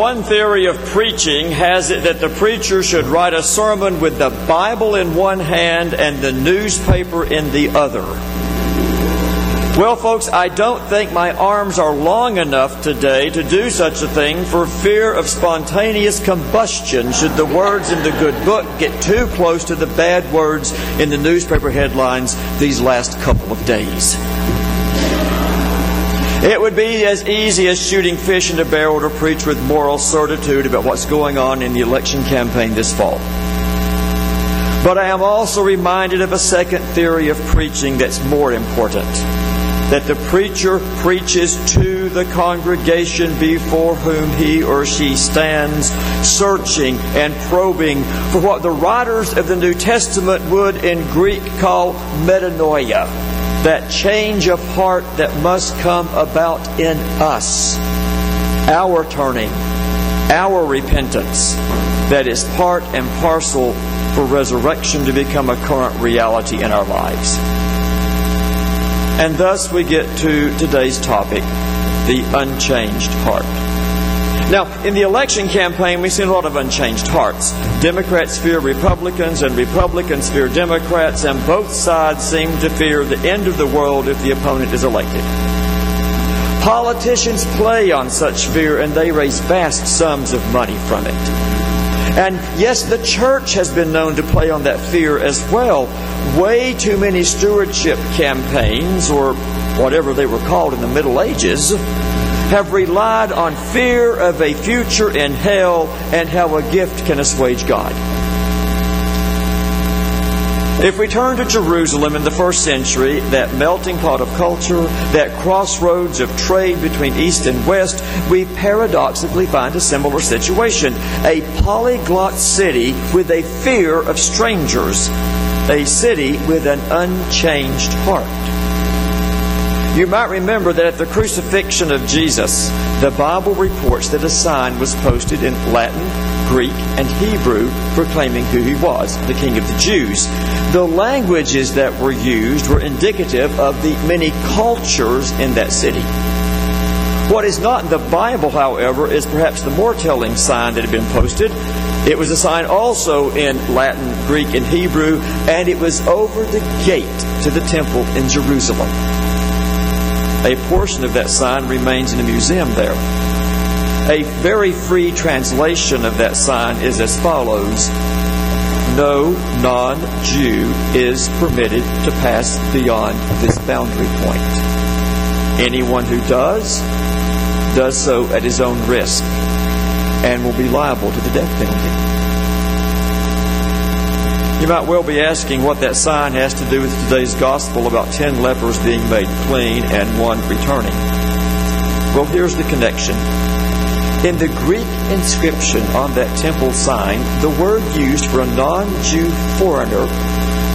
One theory of preaching has it that the preacher should write a sermon with the Bible in one hand and the newspaper in the other. Well, folks, I don't think my arms are long enough today to do such a thing for fear of spontaneous combustion should the words in the good book get too close to the bad words in the newspaper headlines these last couple of days. It would be as easy as shooting fish in a barrel to preach with moral certitude about what's going on in the election campaign this fall. But I am also reminded of a second theory of preaching that's more important that the preacher preaches to the congregation before whom he or she stands, searching and probing for what the writers of the New Testament would in Greek call metanoia, that change of heart that must come about in us, our turning, our repentance, that is part and parcel for resurrection to become a current reality in our lives. And thus we get to today's topic the unchanged heart. Now, in the election campaign, we've seen a lot of unchanged hearts. Democrats fear Republicans, and Republicans fear Democrats, and both sides seem to fear the end of the world if the opponent is elected. Politicians play on such fear, and they raise vast sums of money from it. And yes, the church has been known to play on that fear as well. Way too many stewardship campaigns, or whatever they were called in the Middle Ages, have relied on fear of a future in hell and how a gift can assuage God. If we turn to Jerusalem in the first century, that melting pot of culture, that crossroads of trade between East and West, we paradoxically find a similar situation. A polyglot city with a fear of strangers, a city with an unchanged heart. You might remember that at the crucifixion of Jesus, the Bible reports that a sign was posted in Latin, Greek, and Hebrew proclaiming who he was, the King of the Jews. The languages that were used were indicative of the many cultures in that city. What is not in the Bible, however, is perhaps the more telling sign that had been posted. It was a sign also in Latin, Greek, and Hebrew, and it was over the gate to the temple in Jerusalem. A portion of that sign remains in a museum there. A very free translation of that sign is as follows No non Jew is permitted to pass beyond this boundary point. Anyone who does, does so at his own risk and will be liable to the death penalty. You might well be asking what that sign has to do with today's gospel about ten lepers being made clean and one returning. Well, here's the connection. In the Greek inscription on that temple sign, the word used for a non Jew foreigner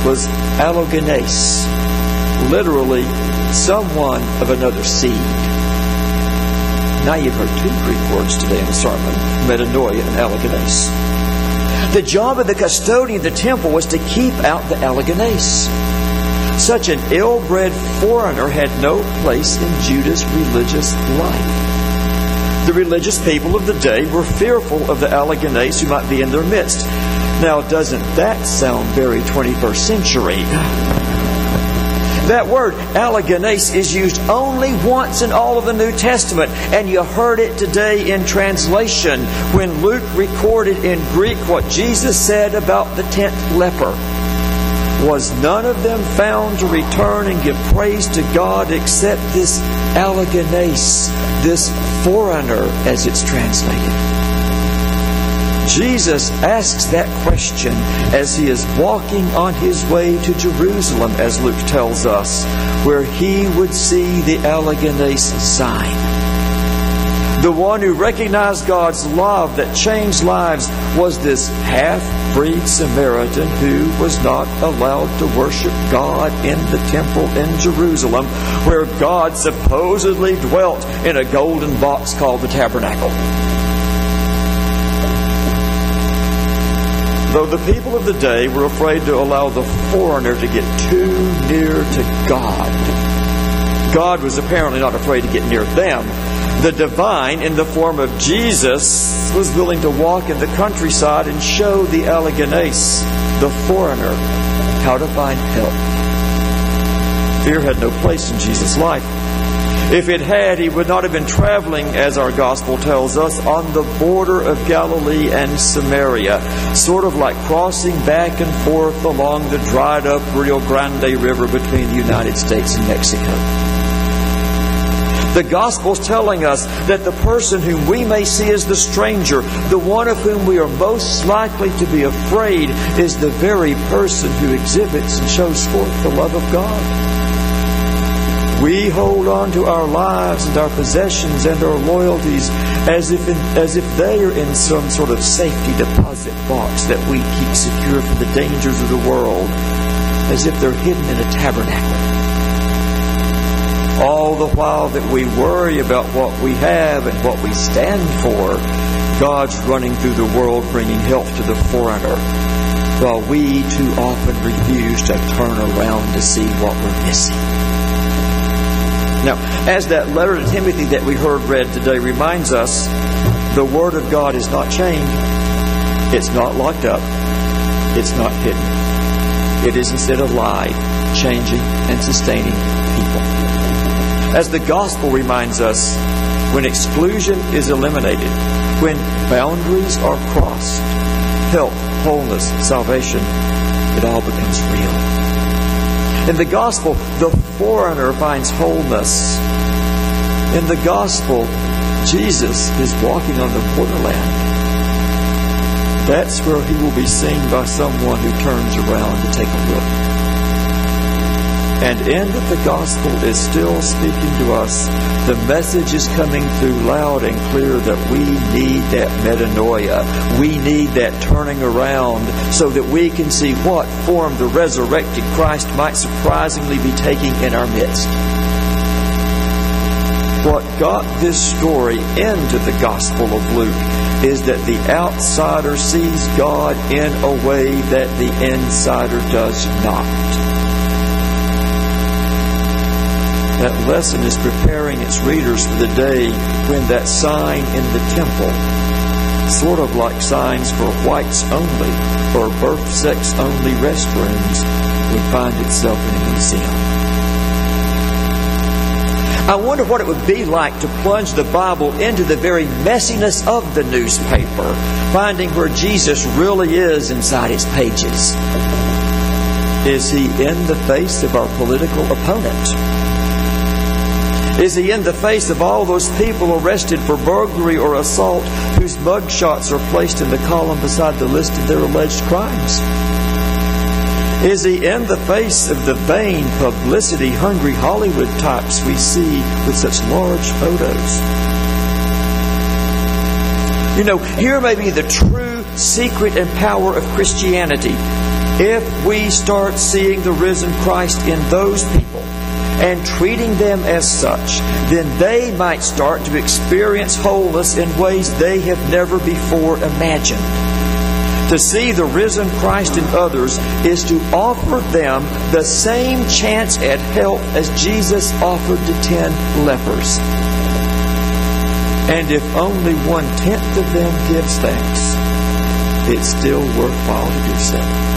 was allogenes, literally, someone of another seed. Now you've heard two Greek words today in the sermon metanoia and allogenes. The job of the custodian of the temple was to keep out the allogenes. Such an ill bred foreigner had no place in Judah's religious life the religious people of the day were fearful of the allogenes who might be in their midst. Now, doesn't that sound very 21st century? That word, allogenes, is used only once in all of the New Testament, and you heard it today in translation when Luke recorded in Greek what Jesus said about the tenth leper. Was none of them found to return and give praise to God except this allogenes, this foreigner, as it's translated. Jesus asks that question as he is walking on his way to Jerusalem, as Luke tells us, where he would see the allogenes sign. The one who recognized God's love that changed lives was this half breed Samaritan who was not allowed to worship God in the temple in Jerusalem, where God supposedly dwelt in a golden box called the tabernacle. Though the people of the day were afraid to allow the foreigner to get too near to God, God was apparently not afraid to get near them The divine, in the form of Jesus, was willing to walk in the countryside and show the allogenes, the foreigner, how to find help. Fear had no place in Jesus' life. If it had, he would not have been traveling, as our gospel tells us, on the border of Galilee and Samaria, sort of like crossing back and forth along the dried up Rio Grande River between the United States and Mexico. The Gospel's telling us that the person whom we may see as the stranger, the one of whom we are most likely to be afraid, is the very person who exhibits and shows forth the love of God. We hold on to our lives and our possessions and our loyalties as if, in, as if they are in some sort of safety deposit box that we keep secure from the dangers of the world, as if they're hidden in a tabernacle. All the while that we worry about what we have and what we stand for, God's running through the world bringing help to the foreigner, while we too often refuse to turn around to see what we're missing. Now, as that letter to Timothy that we heard read today reminds us, the Word of God is not chained, it's not locked up, it's not hidden. It is instead alive, changing and sustaining people. As the gospel reminds us, when exclusion is eliminated, when boundaries are crossed, health, wholeness, salvation, it all becomes real. In the gospel, the foreigner finds wholeness. In the gospel, Jesus is walking on the borderland. That's where he will be seen by someone who turns around to take a look. And in that the gospel is still speaking to us, the message is coming through loud and clear that we need that metanoia. We need that turning around so that we can see what form the resurrected Christ might surprisingly be taking in our midst. What got this story into the Gospel of Luke is that the outsider sees God in a way that the insider does not. That lesson is preparing its readers for the day when that sign in the temple, sort of like signs for whites only or birth sex only restrooms, would find itself in a museum. I wonder what it would be like to plunge the Bible into the very messiness of the newspaper, finding where Jesus really is inside its pages. Is he in the face of our political opponent? Is he in the face of all those people arrested for burglary or assault whose mugshots are placed in the column beside the list of their alleged crimes? Is he in the face of the vain, publicity hungry Hollywood types we see with such large photos? You know, here may be the true secret and power of Christianity. If we start seeing the risen Christ in those people, and treating them as such, then they might start to experience wholeness in ways they have never before imagined. To see the risen Christ in others is to offer them the same chance at help as Jesus offered to ten lepers. And if only one tenth of them gives thanks, it's still worthwhile to do so.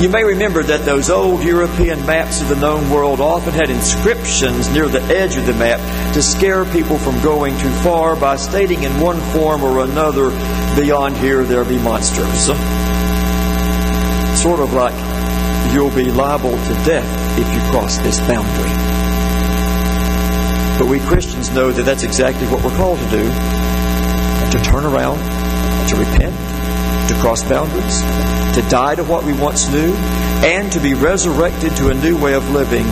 You may remember that those old European maps of the known world often had inscriptions near the edge of the map to scare people from going too far by stating in one form or another, beyond here there be monsters. Sort of like, you'll be liable to death if you cross this boundary. But we Christians know that that's exactly what we're called to do to turn around, to repent, to cross boundaries, to die to what we once knew, and to be resurrected to a new way of living,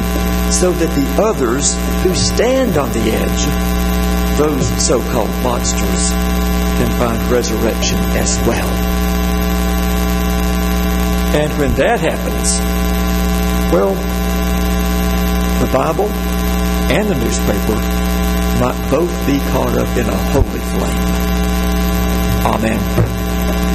so that the others who stand on the edge, those so called monsters, can find resurrection as well. And when that happens, well, the Bible and the newspaper might both be caught up in a holy flame. Amen.